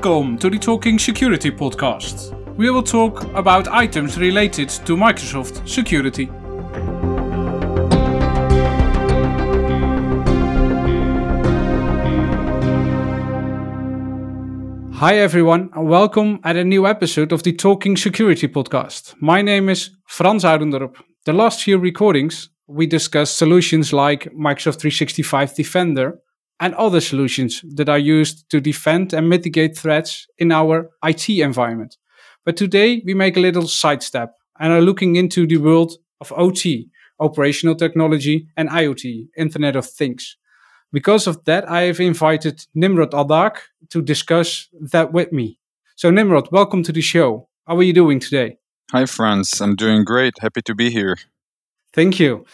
Welcome to the Talking Security podcast. We will talk about items related to Microsoft security. Hi everyone, and welcome at a new episode of the Talking Security podcast. My name is Frans Oudendorp. The last few recordings, we discussed solutions like Microsoft 365 Defender and other solutions that are used to defend and mitigate threats in our IT environment. But today we make a little sidestep and are looking into the world of OT, operational technology, and IoT, Internet of Things. Because of that, I have invited Nimrod Aldag to discuss that with me. So, Nimrod, welcome to the show. How are you doing today? Hi, Frans. I'm doing great. Happy to be here. Thank you.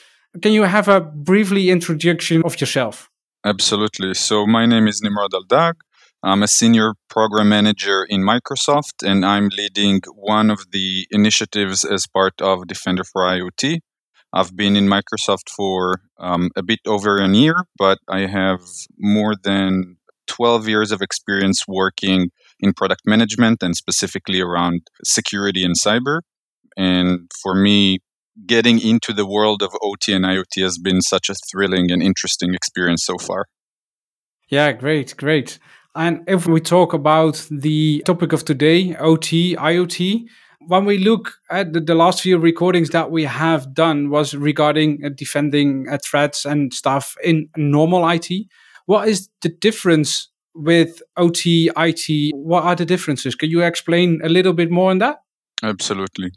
Can you have a briefly introduction of yourself? Absolutely. So, my name is Nimrod Aldag. I'm a senior program manager in Microsoft, and I'm leading one of the initiatives as part of Defender for IoT. I've been in Microsoft for um, a bit over a year, but I have more than 12 years of experience working in product management and specifically around security and cyber. And for me, getting into the world of OT and IoT has been such a thrilling and interesting experience so far. Yeah, great, great. And if we talk about the topic of today, OT, IoT, when we look at the, the, last few recordings that we have done was regarding uh, defending uh, threats and stuff in normal IT. What is the difference with OT, IT? What are the differences? Can you explain a little bit more on that? Absolutely.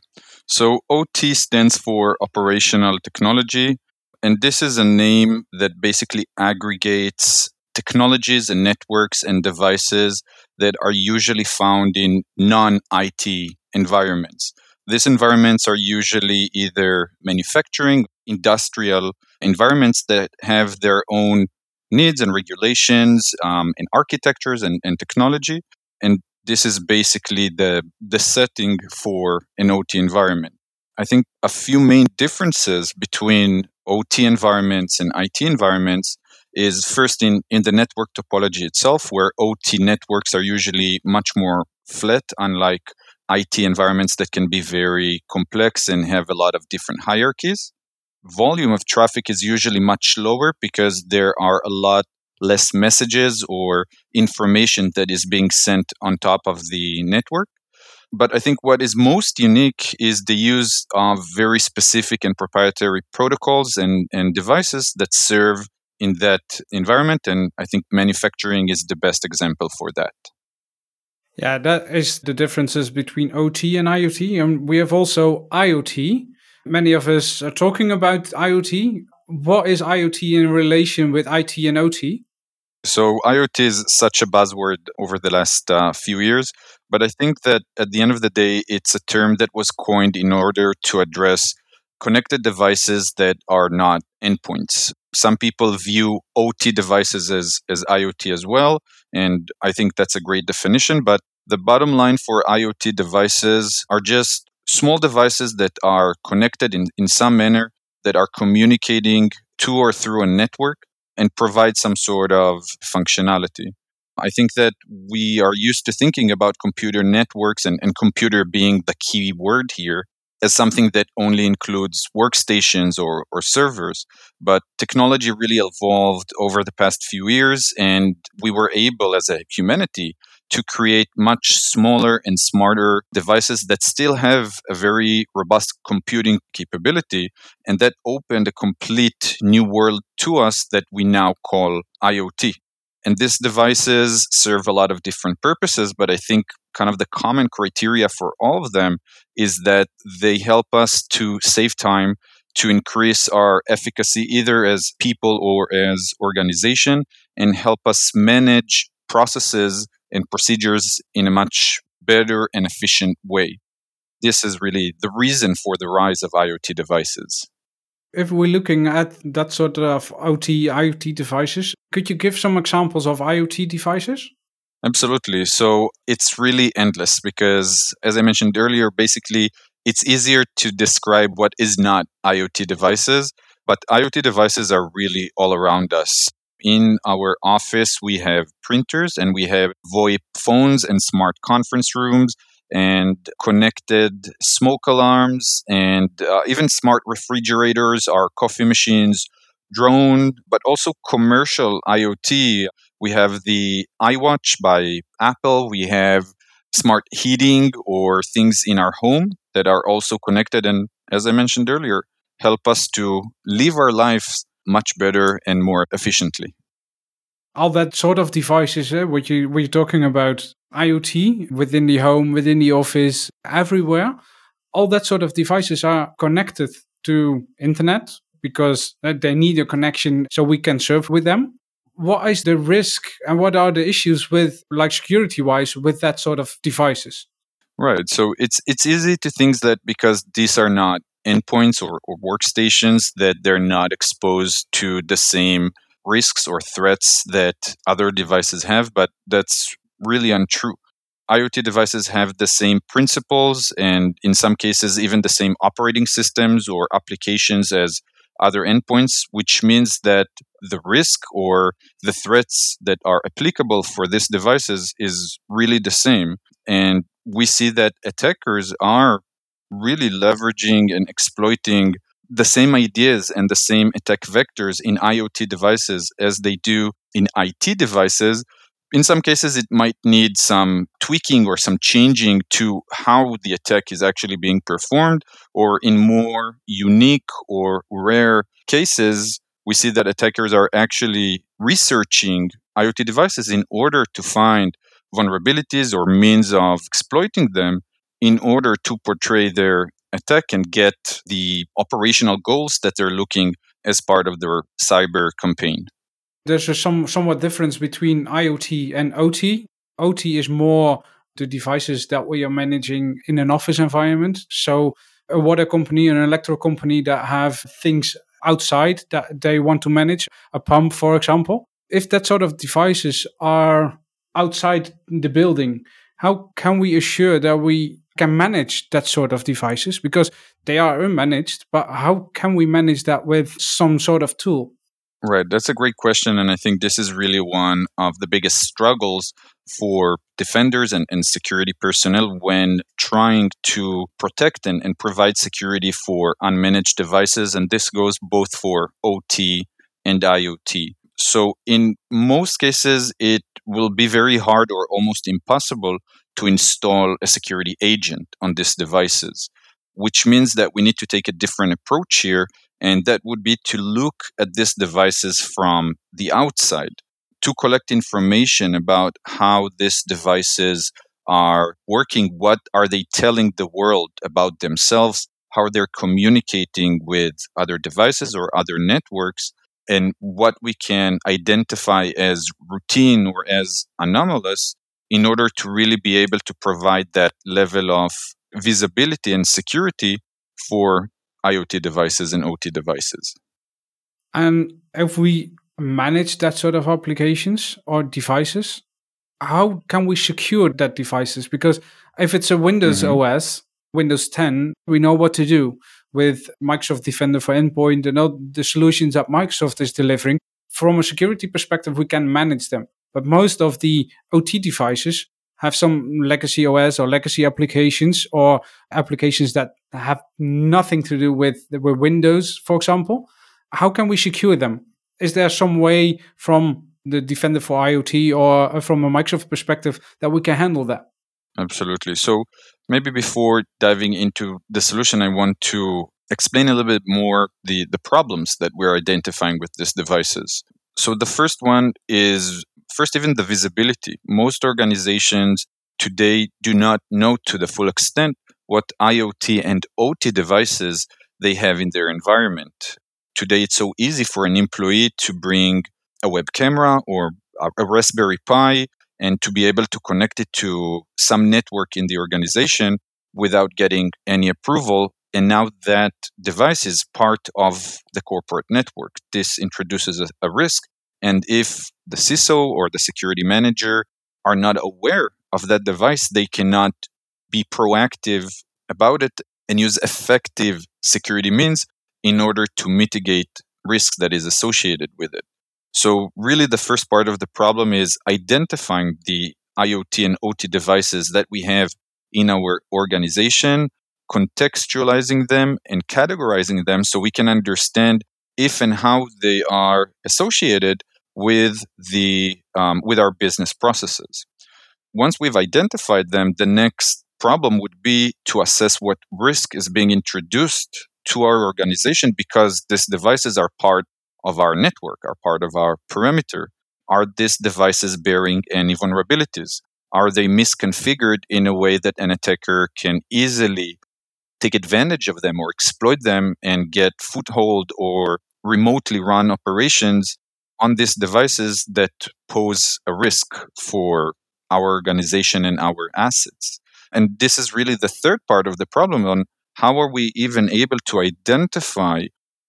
So OT stands for operational technology. And this is a name that basically aggregates technologies and networks and devices that are usually found in non IT environments. These environments are usually either manufacturing, industrial environments that have their own needs and regulations um, and architectures and, and technology. And this is basically the, the setting for an OT environment. I think a few main differences between OT environments and IT environments is first in, in the network topology itself, where OT networks are usually much more flat, unlike IT environments that can be very complex and have a lot of different hierarchies. Volume of traffic is usually much lower because there are a lot less messages or information that is being sent on top of the network. But I think what is most unique is the use of very specific and proprietary protocols and, and devices that serve in that environment. And I think manufacturing is the best example for that. Yeah, that is the differences between OT and IoT. And we have also IoT. Many of us are talking about IoT. What is IoT in relation with IT and OT? So, IoT is such a buzzword over the last uh, few years, but I think that at the end of the day, it's a term that was coined in order to address connected devices that are not endpoints. Some people view OT devices as, as IoT as well, and I think that's a great definition. But the bottom line for IoT devices are just small devices that are connected in, in some manner, that are communicating to or through a network and provide some sort of functionality. I think that we are used to thinking about computer networks and, and computer being the key word here as something that only includes workstations or, or servers. But technology really evolved over the past few years, and we were able as a humanity to create much smaller and smarter devices that still have a very robust computing capability. And that opened a complete new world to us that we now call IoT. And these devices serve a lot of different purposes, but I think kind of the common criteria for all of them is that they help us to save time, to increase our efficacy either as people or as organization, and help us manage processes and procedures in a much better and efficient way. This is really the reason for the rise of IoT devices. If we're looking at that sort of OT, IoT devices, could you give some examples of IoT devices? Absolutely. So it's really endless because, as I mentioned earlier, basically it's easier to describe what is not IoT devices, but IoT devices are really all around us. In our office, we have printers and we have VoIP phones and smart conference rooms and connected smoke alarms and uh, even smart refrigerators, our coffee machines, drone, but also commercial IoT. We have the iWatch by Apple. We have smart heating or things in our home that are also connected and, as I mentioned earlier, help us to live our lives much better and more efficiently. All that sort of devices, uh, what you what you're talking about, IoT within the home, within the office, everywhere. All that sort of devices are connected to internet because uh, they need a connection so we can serve with them. What is the risk and what are the issues with, like security wise, with that sort of devices? Right. So it's it's easy to think that because these are not endpoints or, or workstations, that they're not exposed to the same risks or threats that other devices have, but that's really untrue. IoT devices have the same principles and, in some cases, even the same operating systems or applications as other endpoints, which means that the risk or the threats that are applicable for these devices is really the same. And we see that attackers are really leveraging and exploiting the same ideas and the same attack vectors in IoT devices as they do in IT devices. In some cases, it might need some tweaking or some changing to how the attack is actually being performed, or in more unique or rare cases, we see that attackers are actually researching IoT devices in order to find vulnerabilities or means of exploiting them in order to portray their attack and get the operational goals that they're looking as part of their cyber campaign. There's a some somewhat difference between IoT and OT. OT is more the devices that we are managing in an office environment. So a water company, an electrical company that have things outside that they want to manage, a pump, for example. If that sort of devices are outside the building, how can we assure that we can manage that sort of devices? Because they are unmanaged, but how can we manage that with some sort of tool? Right, that's a great question. And I think this is really one of the biggest struggles for defenders and, and security personnel when trying to protect and, and provide security for unmanaged devices. And this goes both for OT and IoT. So, in most cases, it will be very hard or almost impossible to install a security agent on these devices, which means that we need to take a different approach here. And that would be to look at these devices from the outside to collect information about how these devices are working. What are they telling the world about themselves? How they're communicating with other devices or other networks? and what we can identify as routine or as anomalous in order to really be able to provide that level of visibility and security for IoT devices and OT devices. And if we manage that sort of applications or devices, how can we secure that devices? Because if it's a Windows mm-hmm. OS, Windows 10, we know what to do with Microsoft Defender for Endpoint and all the solutions that Microsoft is delivering, from a security perspective, we can manage them. But most of the OT devices have some legacy OS or legacy applications or applications that have nothing to do with, with Windows, for example. How can we secure them? Is there some way from the Defender for IoT or uh, from a Microsoft perspective that we can handle that? Absolutely. So maybe before diving into the solution, I want to explain a little bit more the, the problems that we're identifying with these devices. So the first one is first even the visibility. Most organizations today do not know to the full extent what IoT and OT devices they have in their environment. Today it's so easy for an employee to bring a web camera or a Raspberry Pi and to be able to connect it to some network in the organization without getting any approval. And now that device is part of the corporate network. This introduces a, risk. And if the CISO or the security manager are not aware of that device, they cannot be proactive about it and use effective security means in order to mitigate risk that is associated with it. So, really, the first part of the problem is identifying the IoT and OT devices that we have in our organization, contextualizing them, and categorizing them so we can understand if and how they are associated with the um, with our business processes. Once we've identified them, the next problem would be to assess what risk is being introduced to our organization because these devices are part of our network, are part of our perimeter. Are these devices bearing any vulnerabilities? Are they misconfigured in a way that an attacker can easily take advantage of them or exploit them and get foothold or remotely run operations on these devices that pose a risk for our organization and our assets? And this is really the third part of the problem on how are we even able to identify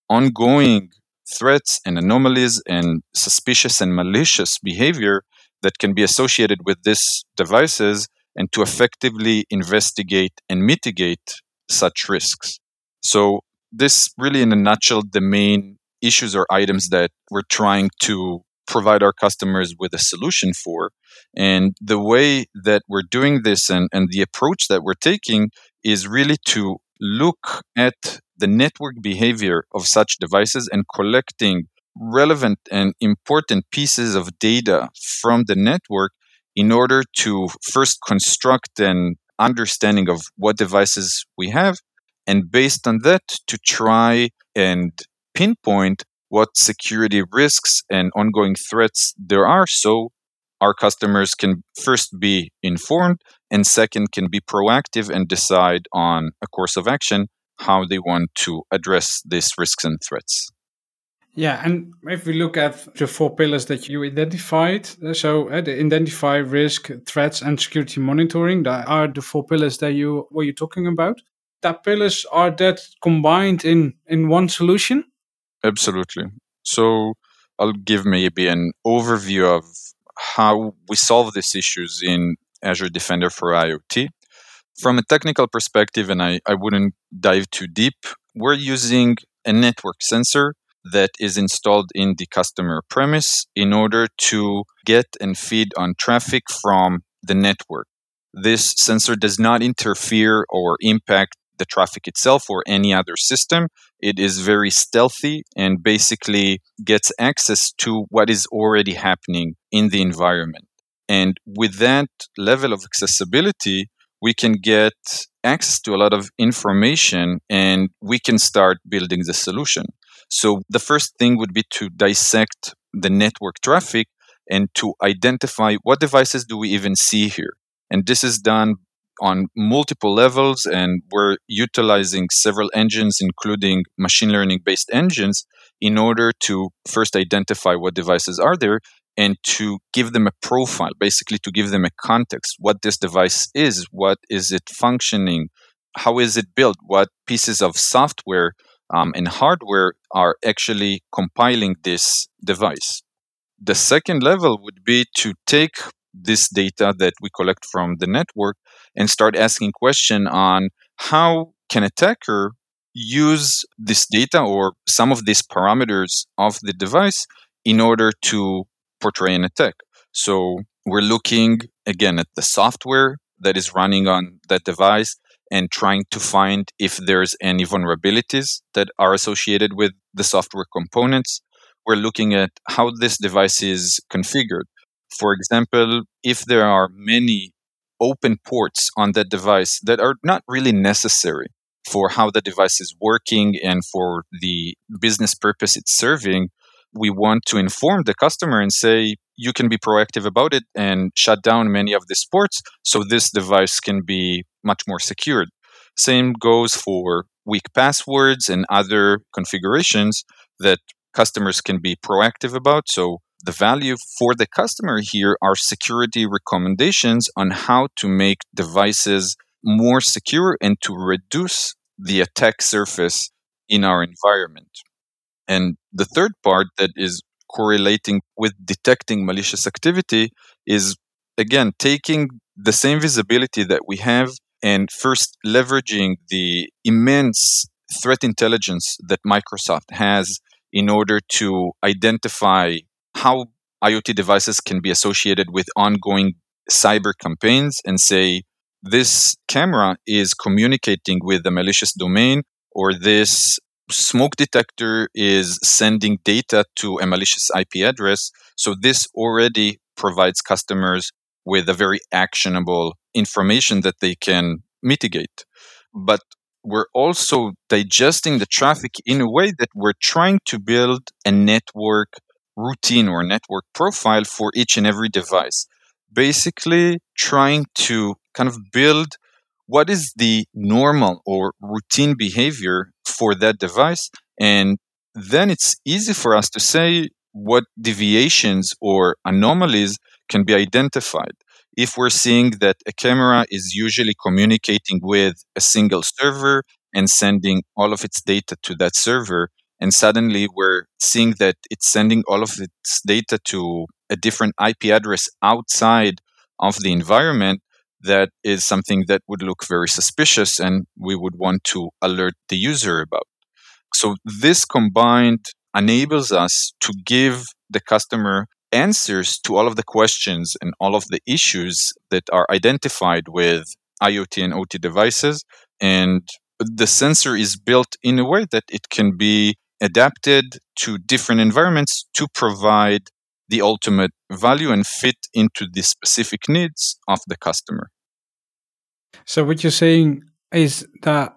ongoing threats and anomalies and suspicious and malicious behavior that can be associated with these devices and to effectively investigate and mitigate such risks. So, this really, in a nutshell, the main issues or items that we're trying to provide our customers with a solution for. And the way that we're doing this and, and the approach that we're taking is really to look at the network behavior of such devices and collecting relevant and important pieces of data from the network in order to first construct an understanding of what devices we have and based on that to try and pinpoint what security risks and ongoing threats there are so our customers can first be informed and second can be proactive and decide on a course of action how they want to address these risks and threats yeah, and if we look at the four pillars that you identified, uh, so uh, identify risk, threats, and security monitoring, that are the four pillars that you were you talking about. That pillars are that combined in in one solution. Absolutely. So I'll give maybe an overview of how we solve these issues in Azure Defender for IoT. From a technical perspective, and I, I wouldn't dive too deep, we're using a network sensor that is installed in the customer premise in order to get and feed on traffic from the network. This sensor does not interfere or impact the traffic itself or any other system. It is very stealthy and basically gets access to what is already happening in the environment. And with that level of accessibility, we can get access to a lot of information and we can start building the solution. So the first thing would be to dissect the network traffic and to identify what devices do we even see here. And this is done on multiple levels, and we're utilizing several engines, including machine learning based engines, in order to first identify what devices are there and to give them a profile, basically to give them a context what this device is, what is it functioning, how is it built, what pieces of software um, and hardware are actually compiling this device. The second level would be to take this data that we collect from the network and start asking question on how can attacker use this data or some of these parameters of the device in order to portray an attack. So we're looking again at the software that is running on that device and trying to find if there's any vulnerabilities that are associated with the software components. We're looking at how this device is configured. For example, if there are many open ports on that device that are not really necessary for how the device is working and for the business purpose it's serving, we want to inform the customer and say, you can be proactive about it and shut down many of these ports so this device can be much more secured. Same goes for weak passwords and other configurations that customers can be proactive about. So the value for the customer here are security recommendations on how to make devices more secure and to reduce the attack surface in our environment. And the third part that is correlating with detecting malicious activity is again taking the same visibility that we have and first leveraging the immense threat intelligence that Microsoft has in order to identify how IoT devices can be associated with ongoing cyber campaigns and say, this camera is communicating with a malicious domain, or this smoke detector is sending data to a malicious IP address. So, this already provides customers with a very actionable information that they can mitigate. But we're also digesting the traffic in a way that we're trying to build a network routine or network profile for each and every device. Basically, trying to kind of build what is the normal or routine behavior for that device. And then it's easy for us to say what deviations or anomalies can be identified. If we're seeing that a camera is usually communicating with a single server and sending all of its data to that server, and suddenly we're seeing that it's sending all of its data to a different IP address outside of the environment, that is something that would look very suspicious and we would want to alert the user about. So, this combined enables us to give the customer answers to all of the questions and all of the issues that are identified with IoT and OT devices. And the sensor is built in a way that it can be adapted to different environments to provide the ultimate value and fit into the specific needs of the customer. So, what you're saying is that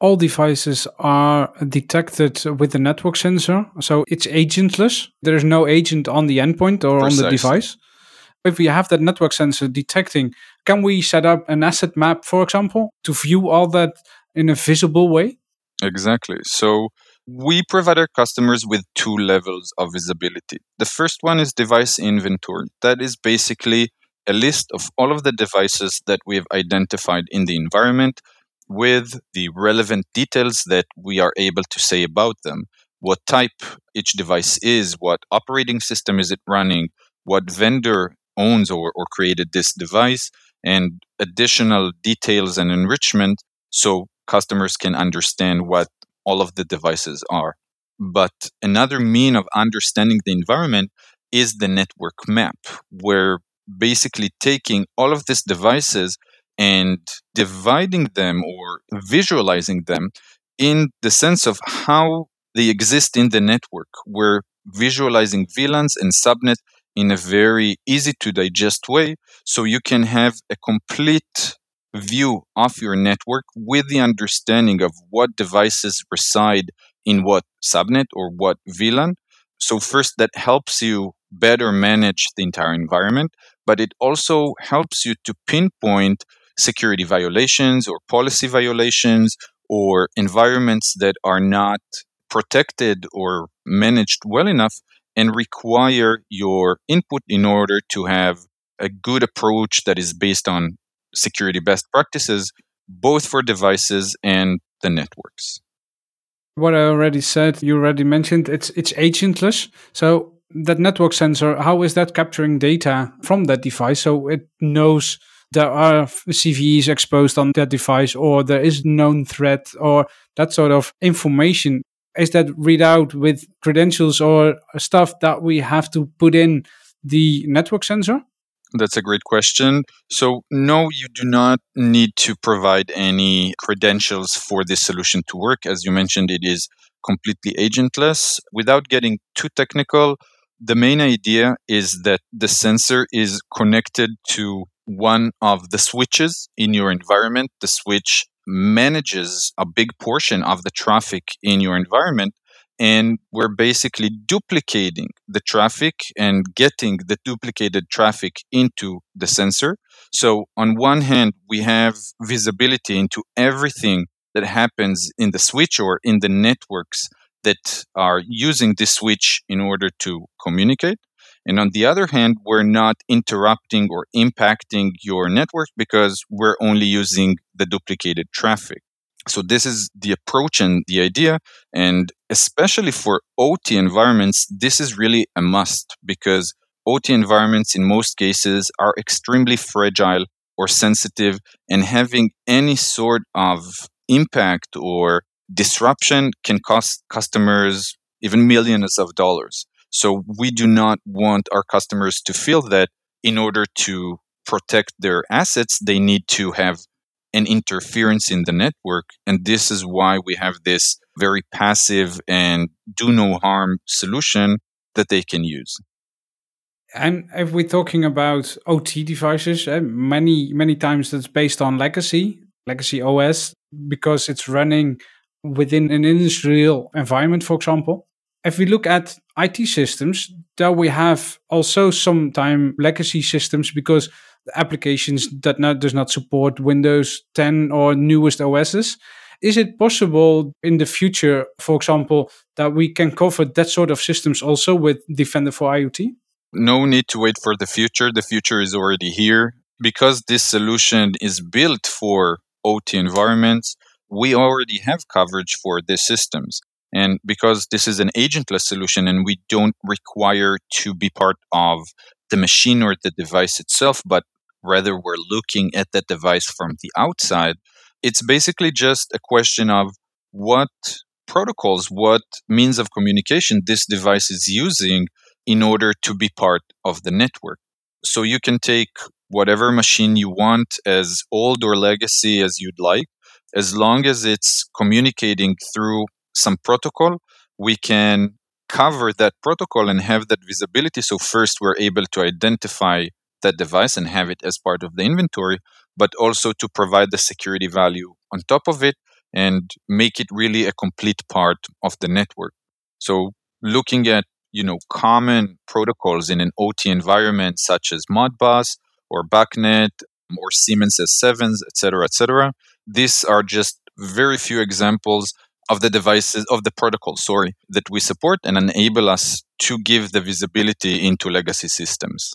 all devices are detected with the network sensor. So, it's agentless. There is no agent on the endpoint or Precisely. on the device. If we have that network sensor detecting, can we set up an asset map, for example, to view all that in a visible way? Exactly. So, we provide our customers with two levels of visibility. The first one is device inventory. That is basically a list of all of the devices that we have identified in the environment with the relevant details that we are able to say about them. What type each device is, what operating system is it running, what vendor owns or, or created this device, and additional details and enrichment so customers can understand what all of the devices are. But another mean of understanding the environment is the network map, where basically taking all of these devices and dividing them or visualizing them in the sense of how they exist in the network. We're visualizing VLANs and subnet in a very easy to digest way so you can have a complete view of your network with the understanding of what devices reside in what subnet or what VLAN. So, first, that helps you better manage the entire environment, but it also helps you to pinpoint security violations or policy violations or environments that are not protected or managed well enough and require your input in order to have a good approach that is based on security best practices, both for devices and the networks. What I already said, you already mentioned, it's it's agentless. So that network sensor, how is that capturing data from that device? So it knows there are CVEs exposed on that device, or there is known threat, or that sort of information. Is that read out with credentials or stuff that we have to put in the network sensor? That's a great question. So, no, you do not need to provide any credentials for this solution to work. As you mentioned, it is completely agentless. Without getting too technical, the main idea is that the sensor is connected to one of the switches in your environment. The switch manages a big portion of the traffic in your environment and we're basically duplicating the traffic and getting the duplicated traffic into the sensor. So, on one hand, we have visibility into everything that happens in the switch or in the networks that are using this switch in order to communicate. And on the other hand, we're not interrupting or impacting your network because we're only using the duplicated traffic. So this is the approach and the idea. And especially for OT environments, this is really a must because OT environments in most cases are extremely fragile or sensitive and having any sort of impact or disruption can cost customers even millions of dollars. So we do not want our customers to feel that in order to protect their assets, they need to have an interference in the network. And this is why we have this very passive and do no harm solution that they can use. And if we're talking about OT devices, uh, many many times that's based on legacy, legacy OS, because it's running within an industrial environment, for example. If we look at IT systems, there we have also sometimes legacy systems because applications that not, does not support Windows 10 or newest OSs. Is it possible in the future, for example, that we can cover that sort of systems also with Defender for IoT? No need to wait for the future. The future is already here. Because this solution is built for OT environments, we already have coverage for these systems. And because this is an agentless solution and we don't require to be part of the machine or the device itself, but rather we're looking at that device from the outside, it's basically just a question of what protocols, what means of communication this device is using in order to be part of the network. So you can take whatever machine you want, as old or legacy as you'd like, as long as it's communicating through some protocol, we can cover that protocol and have that visibility. So, first, we're able to identify that device and have it as part of the inventory, but also to provide the security value on top of it and make it really a complete part of the network. So, looking at you know common protocols in an OT environment such as Modbus or BACnet or Siemens S7s, etc., etc. These are just very few examples of the devices of the protocol sorry that we support and enable us to give the visibility into legacy systems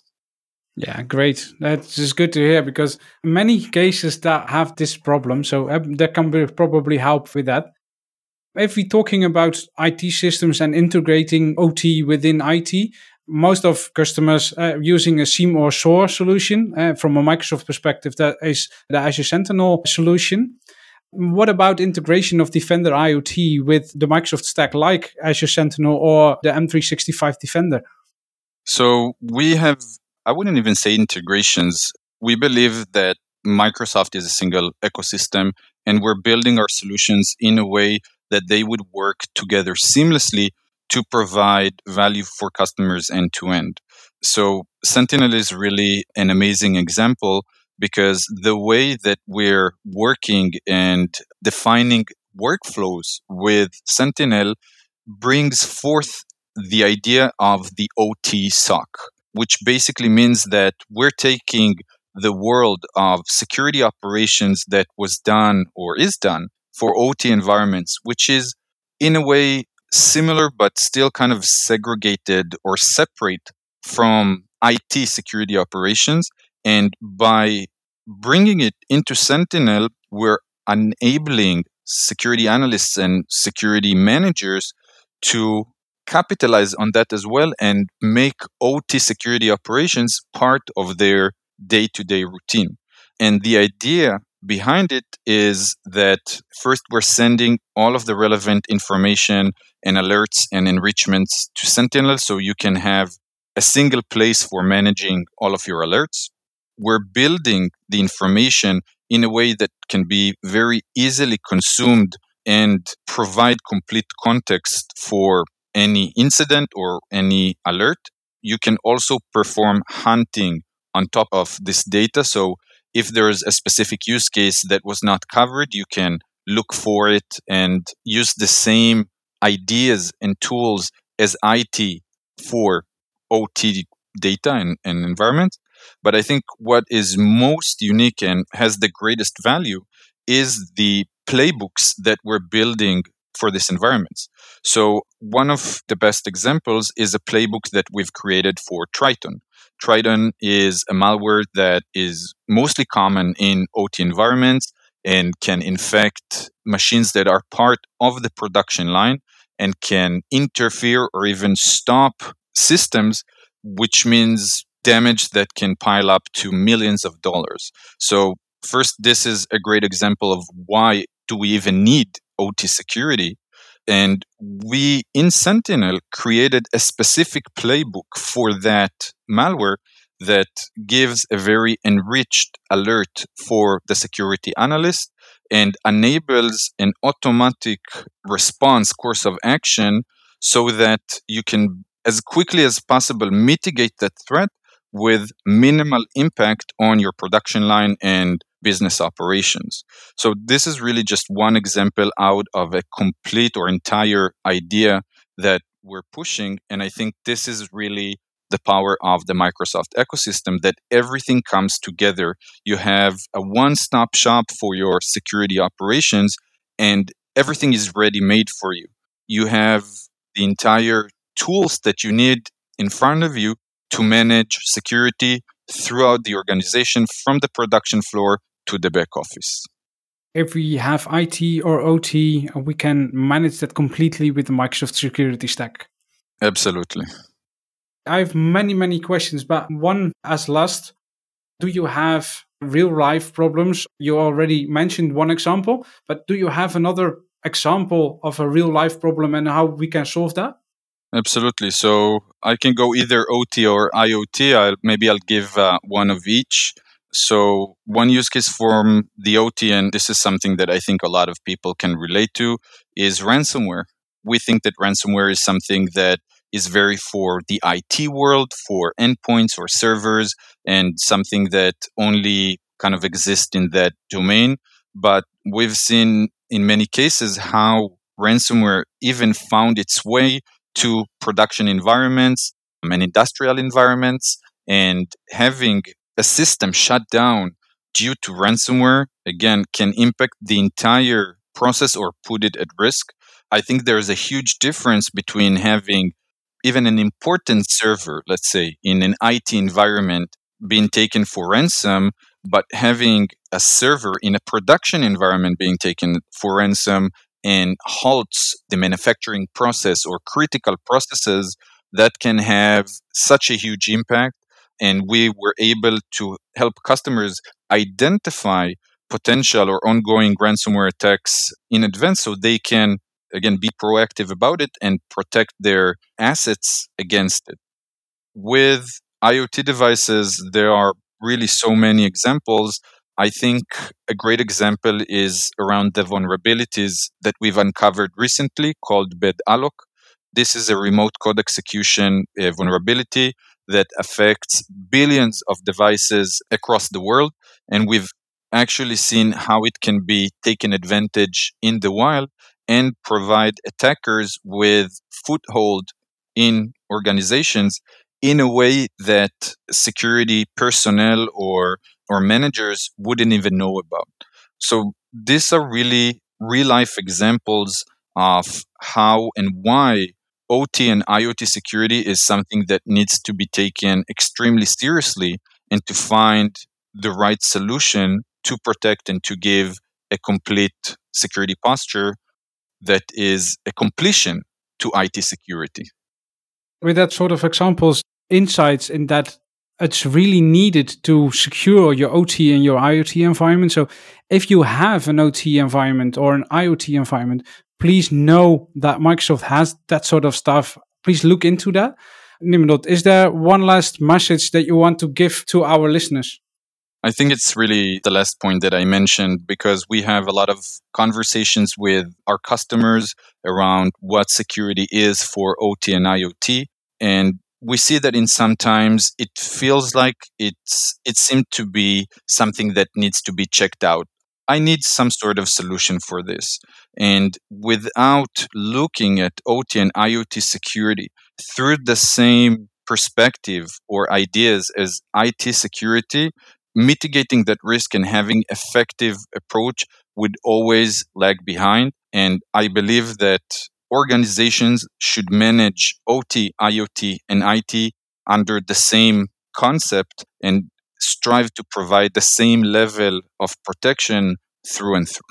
yeah great that's just good to hear because many cases that have this problem so uh, there can be probably help with that if we're talking about IT systems and integrating OT within IT, most of customers uh, using a SIEM or SOAR solution. Uh, from a Microsoft perspective, that is the Azure Sentinel solution. What about integration of Defender IoT with the Microsoft stack like Azure Sentinel or the M365 Defender? So we have, I wouldn't even say integrations. We believe that Microsoft is a single ecosystem and we're building our solutions in a way that they would work together seamlessly to provide value for customers end to end. So Sentinel is really an amazing example because the way that we're working and defining workflows with Sentinel brings forth the idea of the OT SOC, which basically means that we're taking the world of security operations that was done or is done for OT environments, which is in a way similar but still kind of segregated or separate from IT security operations. And by bringing it into Sentinel, we're enabling security analysts and security managers to capitalize on that as well and make OT security operations part of their day to day routine. And the idea behind it is that first we're sending all of the relevant information and alerts and enrichments to Sentinel so you can have a single place for managing all of your alerts we're building the information in a way that can be very easily consumed and provide complete context for any incident or any alert. You can also perform hunting on top of this data. So if there is a specific use case that was not covered, you can look for it and use the same ideas and tools as IT for OT data and, and environment. But I think what is most unique and has the greatest value is the playbooks that we're building for these environments. So, one of the best examples is a playbook that we've created for Triton. Triton is a malware that is mostly common in OT environments and can infect machines that are part of the production line and can interfere or even stop systems, which means damage that can pile up to millions of dollars. So, first, this is a great example of why do we even need OT security. And we in Sentinel created a specific playbook for that malware that gives a very enriched alert for the security analyst and enables an automatic response course of action so that you can as quickly as possible mitigate that threat with minimal impact on your production line and business operations. So this is really just one example out of a complete or entire idea that we're pushing and I think this is really the power of the Microsoft ecosystem that everything comes together. You have a one stop shop for your security operations, and everything is ready made for you. You have the entire tools that you need in front of you to manage security throughout the organization from the production floor to the back office. If we have IT or OT, we can manage that completely with the Microsoft security stack. Absolutely. I have many, many questions, but one as last do you have real life problems? You already mentioned one example, but do you have another example of a real life problem and how we can solve that? Absolutely. So I can go either OT or IoT. I'll, maybe I'll give uh, one of each. So one use case from the OT, and this is something that I think a lot of people can relate to, is ransomware. We think that ransomware is something that is very for the IT world, for endpoints or servers, and something that only kind of exists in that domain. But we've seen in many cases how ransomware even found its way to production environments and industrial environments. And having a system shut down due to ransomware, again, can impact the entire process or put it at risk. I think there is a huge difference between having even an important server, let's say in an IT environment, being taken for ransom, but having a server in a production environment being taken for ransom and halts the manufacturing process or critical processes that can have such a huge impact. And we were able to help customers identify potential or ongoing ransomware attacks in advance so they can again be proactive about it and protect their assets against it. With iot devices there are really so many examples. I think a great example is around the vulnerabilities that we've uncovered recently called bad alloc this is a remote code execution uh, vulnerability that affects billions of devices across the world and we've actually seen how it can be taken advantage in the wild and provide attackers with foothold in organizations in a way that security personnel or or managers wouldn't even know about. So these are really real life examples of how and why OT and IoT security is something that needs to be taken extremely seriously and to find the right solution to protect and to give a complete security posture that is a completion to IT security. With that sort of examples, insights in that it's really needed to secure your OT and your IoT environment. So if you have an OT environment or an IoT environment, please know that Microsoft has that sort of stuff. Please look into that. Nimrod, is there one last message that you want to give to our listeners? I think it's really the last point that I mentioned because we have a lot of conversations with our customers around what security is for OT and IoT. And we see that in sometimes it feels like it's it seemed to be something that needs to be checked out. I need some sort of solution for this. And without looking at OT and IoT security through the same perspective or ideas as IT security, mitigating that risk and having effective approach would always lag behind. And I believe that organizations should manage OT, IoT, and IT under the same concept and strive to provide the same level of protection through and through.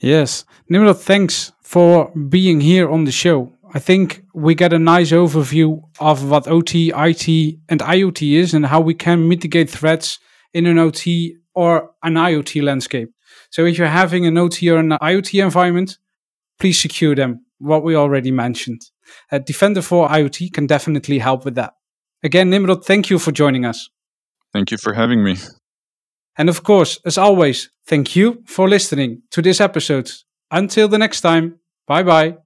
Yes. Nimrod, thanks for being here on the show. I think we get a nice overview of what OT, IT, and IoT is and how we can mitigate threats in an OT or an IoT landscape. So if you're having an OT or an IoT environment, please secure them. what we already mentioned. Uh, Defender for IoT can definitely help with that. Again, Nimrod, thank you for joining us. Thank you for having me. And of course, as always, thank you for listening to this episode. Until the next time, bye bye.